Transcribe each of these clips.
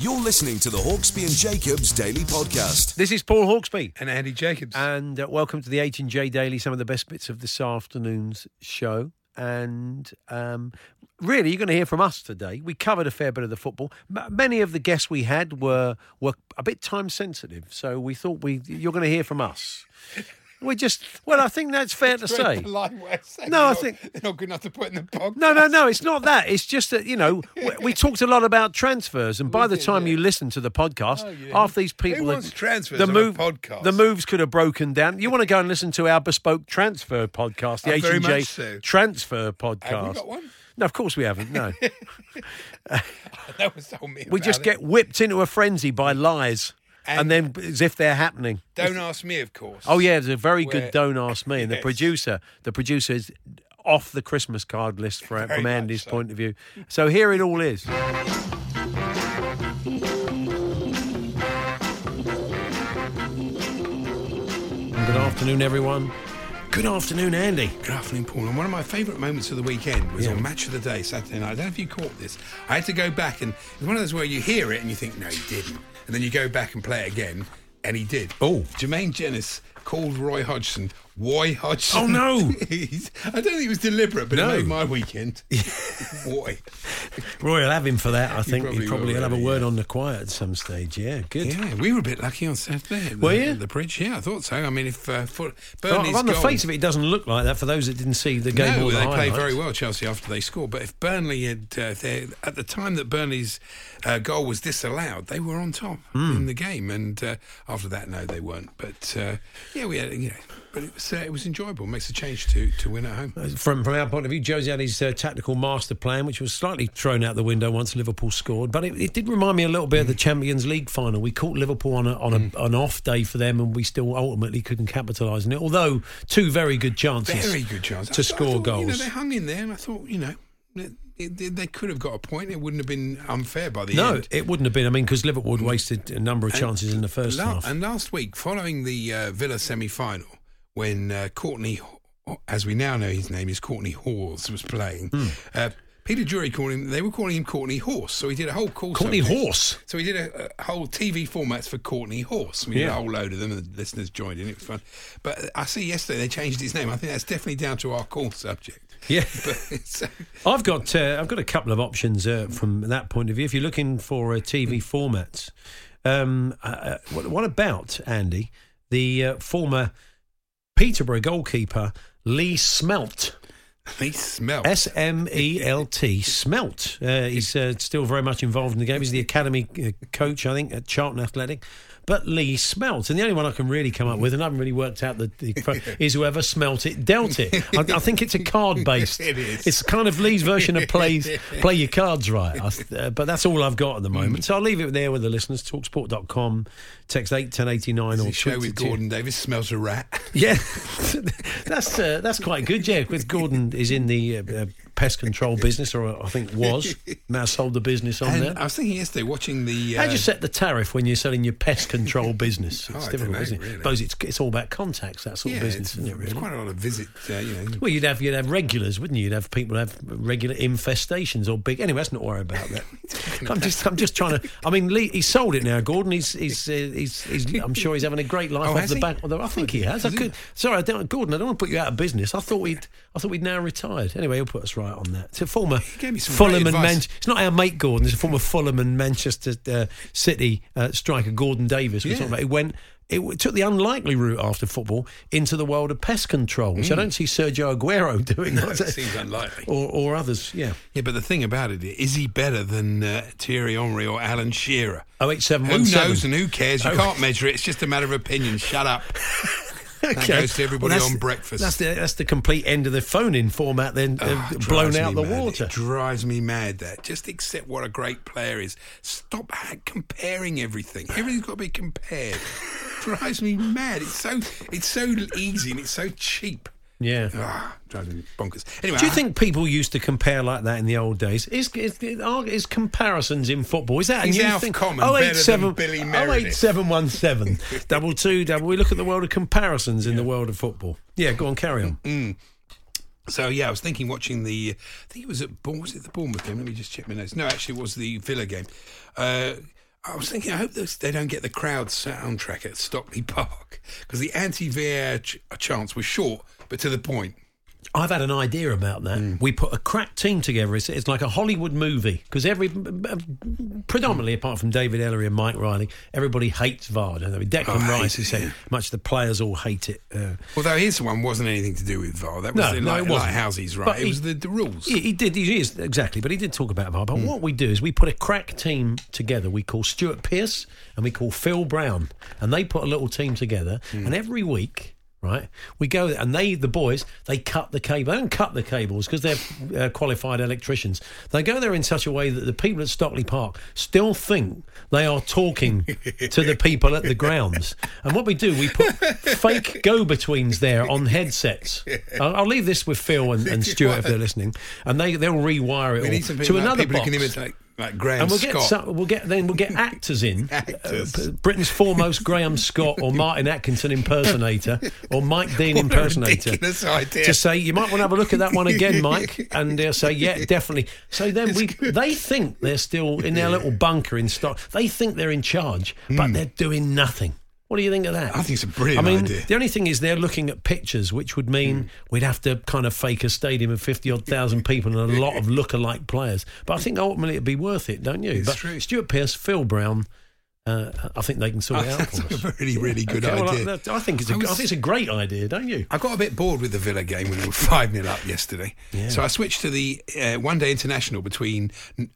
You're listening to the Hawksby and Jacobs Daily Podcast. This is Paul Hawksby. And Andy Jacobs. And uh, welcome to the H and J Daily. Some of the best bits of this afternoon's show, and um, really, you're going to hear from us today. We covered a fair bit of the football. M- many of the guests we had were were a bit time sensitive, so we thought we you're going to hear from us. We just well, I think that's fair to say. polite way of saying No, I think- they're not good enough to put in the podcast. No, no, no. It's not that. It's just that you know we, we talked a lot about transfers, and by the did, time yeah. you listen to the podcast, Oh, yeah. half these people Who wants transfers the move podcast? the moves could have broken down. You want to go and listen to our bespoke transfer podcast, the Oh, H and J so. transfer podcast. Have we got one? No, of course we haven't. No, That was told me. we just it. get whipped into a frenzy by lies, and, And- then as if they're happening. Don't ask me, of course. Oh yeah, there's a very Where- good "Don't Ask Me," and the producer, the producer is off the Christmas card list for, from Andy's so. point of view. So here it all is. Good afternoon, everyone. Good afternoon, Andy. Good afternoon, Paul. And one of my favourite moments of the weekend was Yeah. on Match of the Day, Saturday night. I don't know if you caught this. I had to go back, and it's one of those where you hear it and you think, no, he didn't. And then you go back and play it again, and he did. Oh. Jermaine Jenas called Roy Hodgson Roy Hodgson. Oh, no. He's- I don't think it was deliberate, but No. it made my weekend. Boy. Roy will have him for that. I think probably he probably will, have a word yeah. on the quiet at some stage. Yeah, good. Yeah, we were a bit lucky on Saturday. At Were the, you? at the bridge, yeah, I thought so. I mean, if uh, Well, Burnley's on the goal- face of it, it doesn't look like that for those that didn't see the game no, the they played very well, Chelsea, after they scored. But if Burnley had, uh, at the time that Burnley's uh, goal was disallowed, they were on top Hmm. in the game. And uh, after that, no, they weren't. But uh, yeah, we had, you know, but it was uh, it was enjoyable. Makes a change to to win at home. From from our point of view, Josie had his uh, tactical master plan, which was slightly thrown out the window once Liverpool scored. But it, it did remind me a little bit of the Champions League final. We caught Liverpool on a, on a, an off day for them, and we still ultimately couldn't capitalise on it. Although two very good chances, Very good chance to I- I score thought, You know, goals. they hung in there, and I thought, you know. It, they could have got a point. It wouldn't have been unfair by the no, end. No, it wouldn't have been. I mean, because Liverpool wasted a number of chances in the first La- half. And last week, following the uh, Villa semi-final, when uh, Courtney, as we now know his name is Kortney Hause, was playing, Hmm. uh, Peter Drury called him. They were calling him Courtney Horse, so he did a whole call. Courtney. Horse. So he did a, a whole TV formats for Courtney Horse. We did a whole load of them, and the listeners joined in. It was fun. But I see yesterday they changed his name. I think that's definitely down to our call subject. Yeah. But uh, I've got uh, I've got a couple of options uh, from that point of view. If you're looking for uh, TV formats, um, uh, uh, what, what about Andy, the uh, former Peterborough goalkeeper Lee Smelt? He smells. S M E L T Smelt. Uh, he's uh, still very much involved in the game. He's the academy uh, coach, I think, at Charlton Athletic. But Lee Smelt, and the only one I can really come up with, and I haven't really worked out the, the is whoever smelt it dealt it. I, I think it's a card based. It is. It's kind of Lee's version of plays play your cards right. I, uh, but that's all I've got at the moment. So I'll leave it there with the listeners. Talksport.com, text eight ten eighty nine or show with. Gordon Davies smells a rat. Yeah, that's uh, that's quite good. Yeah, with Gordon is in the uh, uh, pest control business, or I think was now sold the business on And there. I was thinking yesterday, watching the. How Uh, do you set the tariff when you're selling your pest control business? Oh, It's I difficult, know, isn't it? really. suppose it's it's all about contacts, that sort yeah, of business, isn't it? Really. quite a lot of visit. Uh, you know, Well, you'd have you'd have regulars, wouldn't you? You'd have people have regular infestations or big. Anyway, let's not worry about that. I'm just I'm just trying to. I mean, Lee, he's sold it now. Gordon, he's he's, uh, he's, he's I'm sure he's having a great life Oh, off the he? back. Although I think he has. I could. Sorry, I don't, Gordon. I don't want to put you out of business. I thought we'd I thought we'd now retired. Anyway, he'll put us right. Right on that. It's a former Fulham and advice. Man- It's not our mate Gordon. It's a former Fulham and Manchester uh, City uh, striker Gordon Davies. We're Yeah. talking about. He went. It took the unlikely route after football into the world of pest control, which I don't see Sergio Aguero doing. Mm. No, it seems unlikely. or, or others. Yeah. Yeah, but the thing about it is, he better than uh, Thierry Henry or Alan Shearer? Oh eight seven Who knows and who cares? You Oh. can't measure it. It's just a matter of opinion. Shut up. That goes to everybody that's- on breakfast. That's the that's the complete end of the phone-in format. Then uh, Ah, blown out the mad. water. It drives me mad that. Just accept what a great player is. Stop comparing everything. Everything's got to be compared. drives me mad. It's so it's so easy and it's so cheap. Yeah. Ah, drives me bonkers. Anyway, Do you I- think people used to compare like that in the old days? Is is, are- is comparisons in football? Is that a Is new Alf thing? Common better than Billy Meredith? 08717 double two double. We look at the world of comparisons in the world of football. Yeah, go on, carry on. Mm. So yeah, I was thinking watching the. I think it was at Bournemouth. Was it the Bournemouth game? Let me just check my notes. No, actually, it was the Villa game. Uh, I was thinking, I hope this, they don't get the crowd soundtrack at Stockley Park because the anti-VAR ch- chance was short but to the point. I've had an idea about that. Mm. We put a crack team together. It's, it's like a Hollywood movie because every, predominantly apart from David Elleray and Mike Riley, everybody hates VAR. Don't they? Declan Oh, Rice has said yeah. much the players all hate it. Uh, Although his one wasn't anything to do with VAR. That was No, the, no, like, it wasn't. Lighthouses, right? But it he- was the, the rules. He, he did. He is exactly, but he did talk about VAR. Hmm. But what we do is we put a crack team together. We call Stuart Pearce and we call Phil Brown, and they put a little team together. Hmm. And every week, right, we go there, and they, the boys, they cut the cable. They don't cut the cables because they're uh, qualified electricians. They go there in such a way that the people at Stockley Park still think they are talking to the people at the grounds. And what we do, we put fake go-betweens there on headsets. I'll, I'll leave this with Phil and, and Stuart if they're listening, and they they'll rewire it we all to another box. Who can imitate like Graham and we'll get some, we'll get then we'll get actors in, Actors. Uh, Britain's foremost Graham Scott or Martin Atkinson impersonator or Mike Dean What impersonator. To say you might want to have a look at that one again, Mike, and they'll say yeah, definitely. So then we they think they're still in their little bunker in stock. They think they're in charge, but they're doing nothing. What do you think of that? I think it's a brilliant I mean, idea. the only thing is they're looking at pictures, which would mean Hmm. we'd have to kind of fake a stadium of fifty odd thousand people and a lot of look-alike players. But I think ultimately it'd be worth it, don't you? It's but true. Stuart Pearce, Phil Brown, uh, I think they can sort it out That's for us. a really, really good Okay, well, idea. I, I think it's a, I was- I think it's a great idea, don't you? I got a bit bored with the Villa game when they were 5 0 up yesterday. So I switched to the uh, one day international between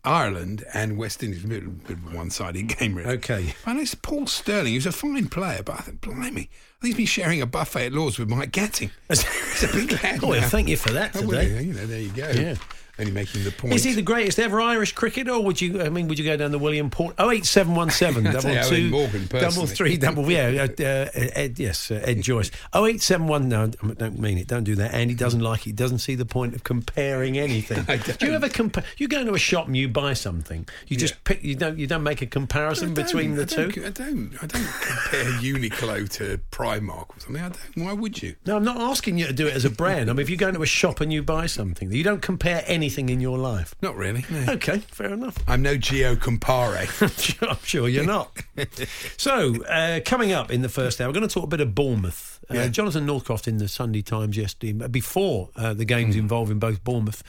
Ireland and West Indies. A bit, bit of a one sided game, really. Okay. And it's Paul Stirling, who's a fine player, but I think, blimey, he's been sharing a buffet at Lords with Mike Gatting. It's a big lad. Oh, well, thank you for that Oh, well, today. you know, there you go. Yeah. Only making the point. Is he the greatest ever Irish cricketer, or would you? I mean, would you go down the William Port? Oh eight seven one seven double two Morgan, double three double yeah. Uh, uh, Ed, yes, uh, Ed Joyce. Oh eight seven one. No, I don't mean it. Don't do that. Andy doesn't like it. He doesn't see the point of comparing anything. Do you ever compare? You go into a shop and you buy something. You just pick. You don't. You don't make a comparison between the I two. I don't. I don't compare Uniqlo to Primark or something. I don't. Why would you? No, I'm not asking you to do it as a brand. I mean, if you go into a shop and you buy something, you don't compare anything in your life. Not really. no. Okay, fair enough. I'm no GoCompare. I'm sure you're not. so, uh, coming up in the first hour, we're going to talk a bit of Bournemouth. Uh, Yeah. Jonathan Northcroft in the Sunday Times yesterday, before uh, the games involving both Bournemouth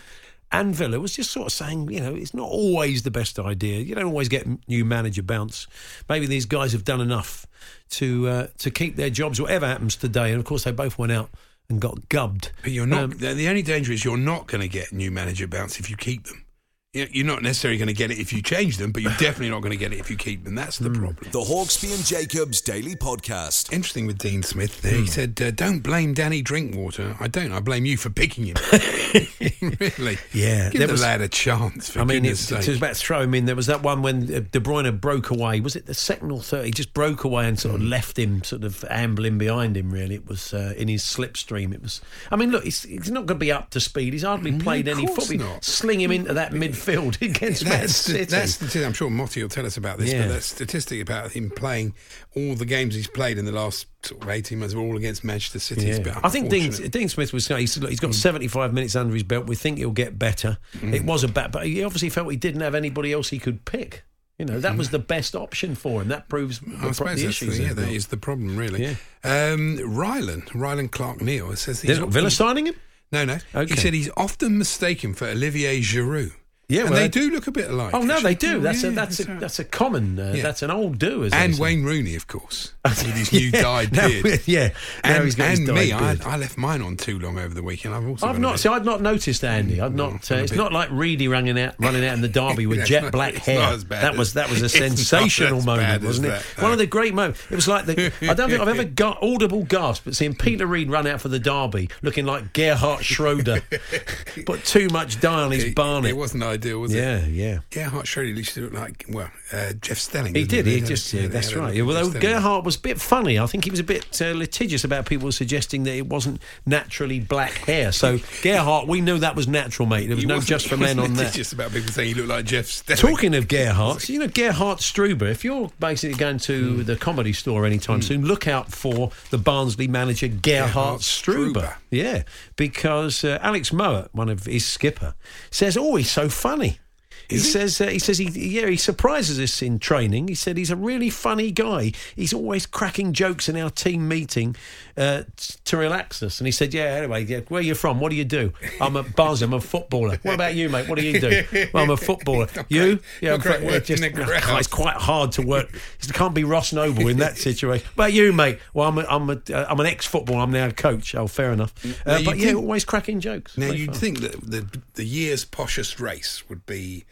and Villa, was just sort of saying, you know, it's not always the best idea. You don't always get new manager bounce. Maybe these guys have done enough to uh, to keep their jobs, whatever happens today. And of course, they both went out and got gubbed. But you're not. Um, the, the only danger is you're not going to get new manager bounce if you keep them. You- You're not necessarily going to get it if you change them, but you're definitely not going to get it if you keep them. That's the Hmm. problem. The Hawksby and Jacobs Daily Podcast. Interesting with Dean Smith. There, Hmm. he said, uh, "Don't blame Danny Drinkwater. I don't. I blame you for picking him." really? Yeah, Give there the was- lad a chance. For I mean, it, it was about to throw him in. There was that one when uh, De Bruyne broke away. Was it the second or third? He just broke away and Hmm. sort of left him, sort of ambling behind him. Really, it was uh, in his slipstream. It was. I mean, look, he's, he's not going to be up to speed. He's hardly played any football. not. Sling him into that midfield against Man the, City. that's the, I'm sure Motti will tell us about this, Yeah. but that statistic about him playing all the games he's played in the last sort of 18 months are all against Manchester City. Bit I think Dean. Dean Smith was saying he's, he's got 75 minutes under his belt. We think he'll get better. Mm. It was a bad, but he obviously felt he didn't have anybody else he could pick. You know, that was the best option for him. That proves the, Mm. I pro- suppose the that's issues. the, yeah, that is the problem, really. Yeah. Um, Rylan, Rylan Clark Neal says he's They're Villa signing him? No, no. Okay. He said he's often mistaken for Olivier Giroud. Yeah, and well, they do look a bit alike. Oh no, they do. That's Yeah, a that's a that's a common. Uh, Yeah. That's an old do. As and. Wayne Rooney, of course, with his new dyed beard. yeah, and and me, I. I left mine on too long over the weekend. I've also I've not. See, I've not noticed Andy. I've not. Uh, it's bit- not like Reedy running out, running out in the derby with jet not- black hair. not as bad that as- was that was a sensational moment, wasn't it? One of the great moments. It was like the. I don't think I've ever got audible gasp, but seeing Peter Reid run out for the derby, looking like Gerhard Schroeder, put too much dye on his barnet. it wasn't ideal, was yeah, it? yeah. yeah. Gerhard Schroeder used to look like well, uh, Jeff Stelling. He did. He just. Yeah, that's right. Yeah, although. Gerhardt was a bit funny. I think he was a bit uh, litigious about people suggesting that it wasn't naturally black hair. So Gerhardt, we knew that was natural, mate. There was He no just for men on that. litigious about people saying he looked like Jeff Stelling. Talking of Gerhardt, you know Gerhard Struber. If you're basically going to Hmm. the comedy store anytime soon, look out for the Barnsley manager Gerhardt Gerhard Struber. Struber. Yeah, because uh, Alex Mowatt, one of his skipper, says, "Oh, he's so funny." He says uh, he says he yeah he surprises us in training. He said he's a really funny guy. He's always cracking jokes in our team meeting uh, t- to relax us. And he said, yeah, anyway, yeah, where you from? What do you do? I'm at Barnsley. I'm a footballer. What about you, mate? What do you do? Well, I'm a footballer. You? Yeah, I'm great working just, oh, it's quite hard to work. It can't be Ross Noble in that situation. But you, mate? Well, I'm a, I'm a, uh, I'm an ex-footballer. I'm now a coach. Oh, fair enough. Now, Uh, but yeah, think- always cracking jokes. Now you'd fun. think that the the year's poshest race would be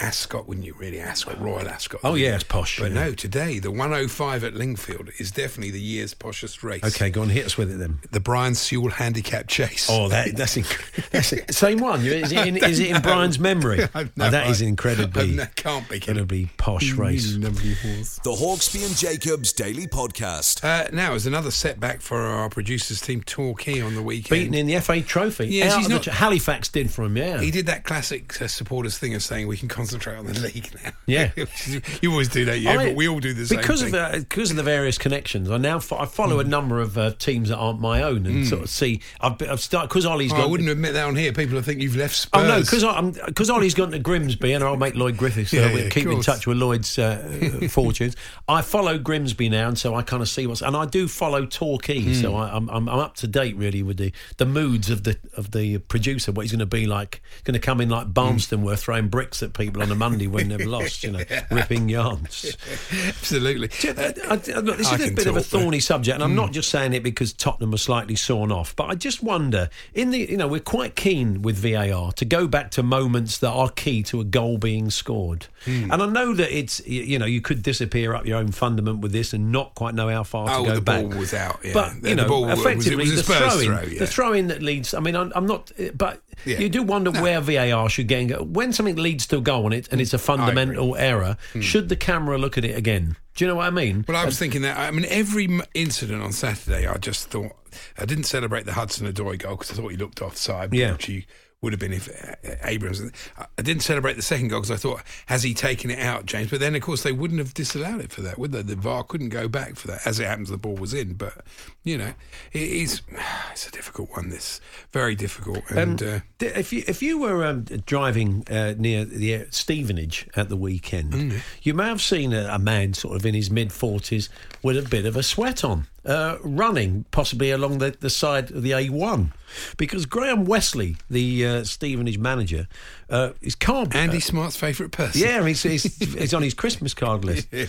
Ascot, wouldn't you? Really, Ascot, Royal Ascot. Oh, yeah, it's posh, But yeah. no, today the 105 at Lingfield is definitely the year's poshest race. Okay, go on, hit us with it then. The Brian Sewell Handicap Chase. Oh, that, that's, inc- that's it. same one. Is it in, is it in Brian's memory? I've Oh, that no is incredibly, no- can't be. can it? incredibly posh race. The Hawksby and Jacobs Daily Podcast. Uh, now, as another setback for our producers team, Torquay on the weekend. Beaten in the FA Trophy. Yes, Out he's the not- tr- Halifax did for him. Yeah, He did that classic uh, supporters thing of saying we can concentrate on the league now. Yeah. you always do that, yeah, I- but we all do the same because of uh, because of the various connections. I now fo- I follow a number of uh, teams that aren't my own and sort of see. I've, been- I've started because Ollie's Oh, gone. I wouldn't admit that on here. People will think you've left Spurs. Oh no, because because Ollie's gone to Grimsby and old mate Lloyd Griffiths. So Yeah, we yeah, keep in touch with Lloyd's uh, fortunes. I follow Grimsby now, and so I kind of see what's and I do follow Torquay, Hmm. so I, I'm, I'm I'm up to date really with the the moods of the of the producer. What he's going to be like? Going to come in like Barmston, where throwing bricks at people on a Monday when they've lost, you know, ripping yarns. Absolutely. Uh, I, I, I- look, this I is a bit of a talk, but- thorny subject, and I'm not hmm. just saying it because Tottenham are slightly sawn off, but I just wonder. In the, you know, we're quite keen with VAR to go back to moments that are key to a goal being scored, Hmm. and I know that it's you know you could disappear up your own fundament with this and not quite know how far Oh, to go Oh, the back. ball was out, yeah. But you the know, ball was- it was effectively a the throw-in, throw, yeah. the throw-in that leads. I mean, I'm, I'm not, uh, but Yeah. you do wonder where VAR should get. go. When something leads to a goal on it and it's a mm. fundamental error, mm. should the camera look at it again? Do you know what I mean? Well, I was thinking that. I mean, every incident on Saturday, I just thought I didn't celebrate the Hudson Odoi goal because I thought he looked offside, Yeah. which he would have been if uh, Abrams. I didn't celebrate the second goal because I thought, has he taken it out, James? But then, of course, they wouldn't have disallowed it for that, would they? The VAR couldn't go back for that. As it happens, the ball was in, but you know, it is. It's a difficult one. This very difficult, and uh, If you if you were um, driving uh, near the uh, Stevenage at the weekend, Mm. you may have seen a, a man sort of in his mid forties with a bit of a sweat on, uh, running possibly along the, the side of the A1, because Graham Westley, the uh, Stevenage manager, uh, his car. Andy Smart's favourite person. yeah, he's, he's, he's on his Christmas card list.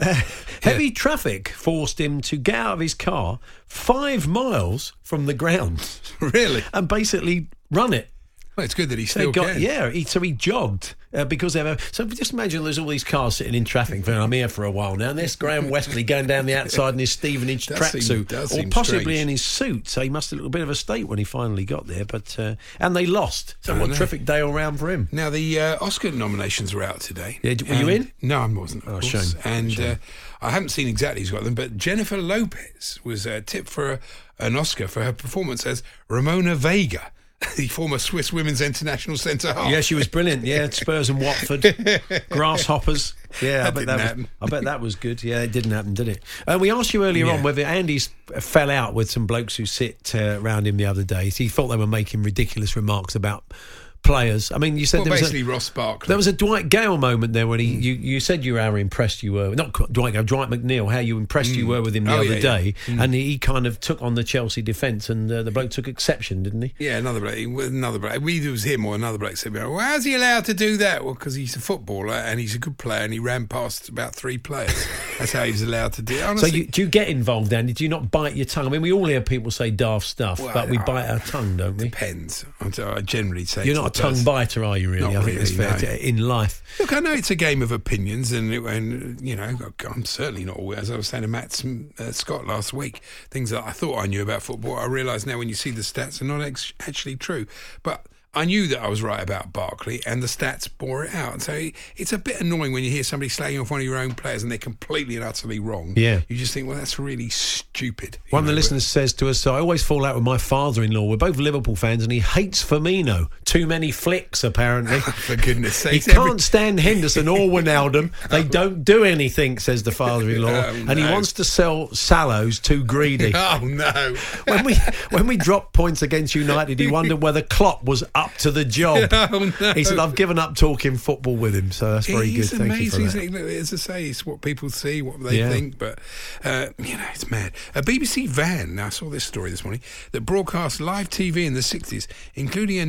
Uh, heavy traffic forced him to get out of his car five miles from the ground really. and basically run it. Well, it's good that he still got, can. yeah, he, so he jogged uh, because they have. So just imagine there's all these cars sitting in traffic. Going, I'm here for a while now. And there's Graham Westley going down the outside in his Stevenage tracksuit, or possibly strange. in his suit. So he must have looked a bit of a state when he finally got there. But uh, and they lost. So what a terrific day all round for him. Now the uh, Oscar nominations were out today. Yeah, were you in? No, I wasn't. Of Oh, course. shame. And Shame. Uh, I haven't seen exactly who's got them, but Jennifer Lopez was uh, tipped for a, an Oscar for her performance as Ramona Vega, the former Swiss women's international centre half. Yeah, she was brilliant. Yeah, Spurs and Watford, grasshoppers. Yeah, I bet that was. I bet that was good. Yeah, it didn't happen, did it? Uh, we asked you earlier Yeah. on whether Andy's fell out with some blokes who sit uh, around him the other day. He thought they were making ridiculous remarks about players. I mean, you said Well, there was a- basically Ross Barkley. there was a Dwight Gayle moment there when he mm. you, you said you how impressed you were not Dwight Gayle Dwight McNeil how you impressed you mm. were with him the Oh, other yeah, yeah. day and he, kind of took on the Chelsea defence and uh, the bloke took exception didn't he Yeah, another bloke. Another bloke. We it was him or another bloke said, "Well, how's he allowed to do that?" Well, because he's a footballer and he's a good player, and he ran past about three players. That's how he's allowed to do. it. so you, do you get involved Andy do you not bite your tongue I mean we all hear people say daft stuff Well, but we I- bite our tongue don't we depends. I generally say you're to not a tongue biter, are you really Not I think it's really, fair no. to, in life Look, I know it's a game of opinions, and, and you know, I'm certainly not always. As I was saying to Matt uh, Scott last week, things that I thought I knew about football, I realise now when you see the stats are not ex- actually true. But I knew that I was right about Barkley, and the stats bore it out. So it's a bit annoying when you hear somebody slagging off one of your own players and they're completely and utterly wrong. Yeah. you just think, well, that's really stupid. One of the know, but- listeners says to us, I always fall out with my father in law. We're both Liverpool fans and he hates Firmino. Too many flicks, apparently. For goodness' sake. He can't stand Henderson or Wijnaldum. They don't do anything, says the father-in-law, Oh, and he wants to sell Sallows too greedy. Oh no! when we when we dropped points against United, he wondered whether Klopp was up to the job. Oh, no. He said, "I've given up talking football with him, so that's very He's good. Thank you for amazing, that." isn't he? As I say, it's what people see, what they Yeah. think, but uh, you know, it's mad. A BBC van. Now, I saw this story this morning that broadcast live TV in the '60s, including a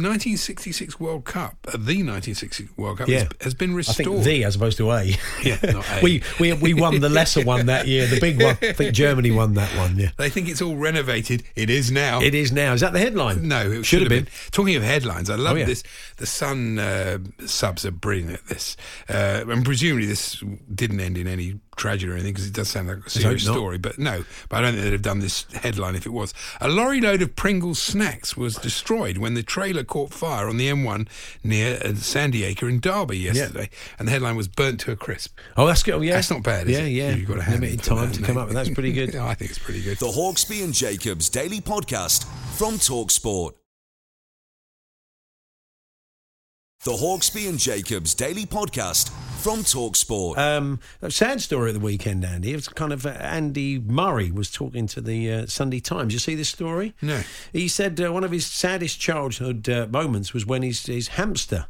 1966 World Cup. Uh, the 1966 World Cup Yeah. has, has been restored. I think the as opposed to A. Yeah, not A. we, we we won the lesser one that year. The big one. I think Germany won that one. Yeah. They think it's all renovated. It is now. It is now. Is that the headline? No, it should have been. Talking of headlines, I love Oh, yeah. this. The Sun uh, subs are brilliant at this, uh, and presumably this didn't end in any tragedy or anything because it does sound like a serious story. But no, but I don't think they'd have done this headline if it was. A lorry load of Pringles snacks was destroyed when the trailer caught fire on the M1 near uh, Sandiacre in Derby yesterday, and the headline was "Burnt to a crisp." Oh, that's good. Oh, yeah, That's not bad, is yeah, it? yeah. You've got a hand limited time that, to no? come up with. That's pretty good. Yeah, I think it's pretty good. The Hawksby and Jacobs Daily Podcast from Talksport. The Hawksby and Jacobs Daily Podcast from Talksport. Um, a sad story at the weekend, Andy. It was kind of uh, Andy Murray was talking to the uh, Sunday Times. You see this story? No. He said uh, one of his saddest childhood uh, moments was when his his hamster.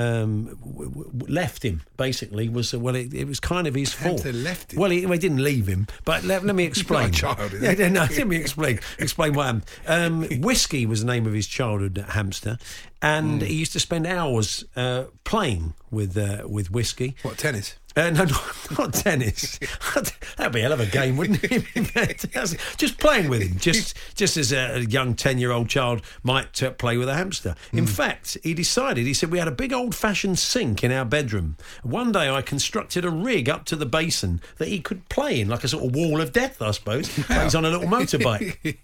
Um, w- w- left him basically was uh, well it, it was kind of his fault. Left him? Well, he, well, he didn't leave him, but let, let me explain. child, is yeah, no, let me explain. Explain what happened. Um, Whiskey was the name of his childhood hamster, and he used to spend hours uh, playing with uh, with Whiskey. What tennis? Uh, no, not, not tennis. That'd be a hell of a game, wouldn't it? just playing with him, just just as a young ten-year-old child might uh, play with a hamster. In fact, he decided. He said we had a big old-fashioned sink in our bedroom. One day, I constructed a rig up to the basin that he could play in, like a sort of wall of death, I suppose. He's on a little motorbike.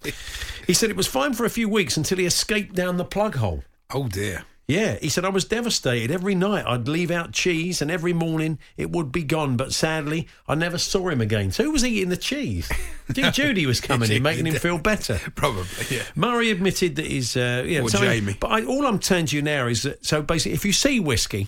he said it was fine for a few weeks until he escaped down the plug hole. Oh dear. Yeah, he said, I was devastated. Every night I'd leave out cheese and every morning it would be gone. But sadly, I never saw him again. So who was eating the cheese? Think Judy was coming in, making him feel better. Probably, yeah. Murray admitted that he's. Uh, yeah, Or Jamie. But I, all I'm telling you now is that, so basically, if you see whiskey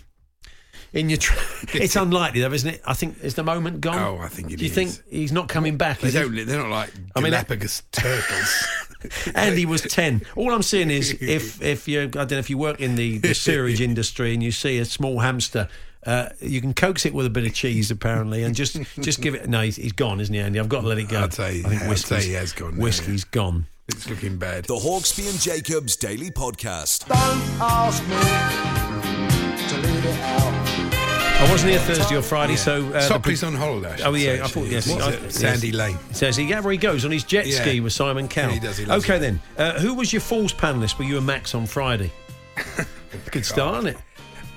in your. Tra- it's unlikely, though, isn't it? I think, is the moment gone? Oh, I think it Do you is. think he's not coming back? They is he? don't. They're not like I mean, Galapagos turtles. Andy was ten. All I'm saying is, if if you I don't know if you work in the, the sewerage industry and you see a small hamster. Uh, you can coax it with a bit of cheese, apparently, and just just give it. No, he's, he's gone, isn't he, Andy? I've got to let it go. I'd say- I think I'd whiskey's, say he has gone now, Whiskey's gone. it's looking bad. the Hawksby and Jacobs Daily Podcast. Don't ask me to leave it out. I wasn't here Thursday or Friday, so uh, the on holiday. I Oh yeah, say, I thought yes. I- yes. Sandy Lane. So see, yeah, where he goes on his jet Yeah. ski with Simon Cowell. Yeah, he does, he okay it. then, uh, who was your falls panelist? Were you and Max on Friday? Good start, isn't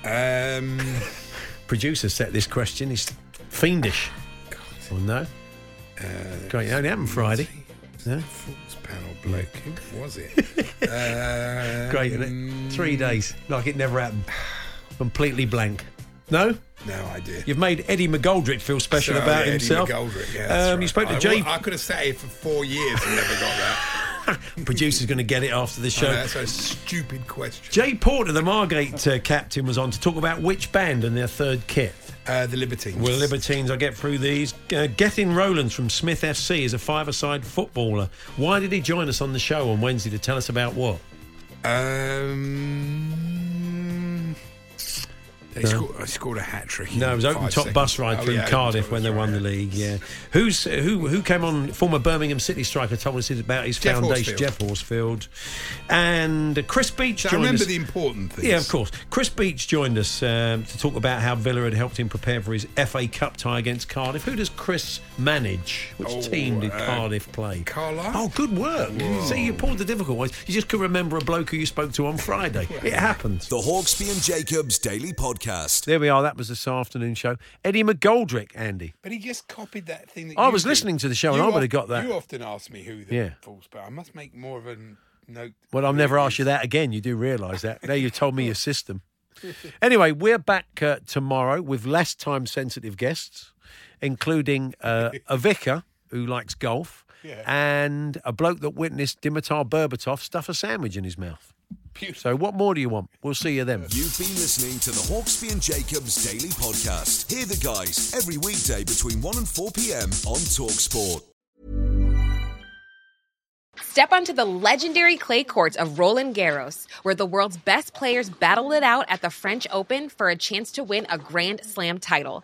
it? Um, Producer set this question. He's fiendish. Oh no. uh, Great. It only happened Friday. Yeah. Fools panel bloke. Who was it? um, Great, isn't it? Three days, like it never happened. Completely blank. No? No idea. You've made Eddie McGoldrick feel special So, about Eddie himself. McGoldrick, yeah, um, that's You spoke to I, Jay. I could have sat here for four years and never got that. Producer's going to get it after the show. know, that's a stupid question. Jay Porter, the Margate uh, captain, was on to talk about which band and their third kit. Uh, the Libertines. Well, Libertines, I'll get through these. Uh, Gethin Rowlands from Smith FC is a five-a-side footballer. Why did he join us on the show on Wednesday to tell us about what? Um, They scored, I scored a hat trick. No, it was open top seconds. bus ride Oh, through yeah, Cardiff when they top, won the league. Yeah, who's who? Who came on? Former Birmingham City striker told us about his Geoff foundation, Horsfield. Geoff Horsfield, and Chris Beech So I joined remember us. the important things. Yeah, of course. Chris Beech joined us um, to talk about how Villa had helped him prepare for his FA Cup tie against Cardiff. Who does Chris manage? Which Oh, team did uh, Cardiff play? Carlisle? Oh, good work. See, you pulled the difficult ones. You just couldn't remember a bloke who you spoke to on Friday. it happens. The Hawksby and Jacobs Daily Podcast. There we are. That was this afternoon show. Eddie McGoldrick, Andy. But he just copied that thing that I you was do. listening to the show and You I would've got that. You often ask me who the Yeah. false, but I must make more of a note. Well, I'll never ask you that again. You do realise that. Now you've told me your system. Anyway, we're back uh, tomorrow with less time sensitive guests, including uh, a vicar who likes golf Yeah. and a bloke that witnessed Dimitar Berbatov stuff a sandwich in his mouth. So, what more do you want? We'll see you then. You've been listening to the Hawksby and Jacobs Daily Podcast. Hear the guys every weekday between 1 and 4 p.m. on Talksport. Step onto the legendary clay courts of Roland Garros, where the world's best players battle it out at the French Open for a chance to win a Grand Slam title.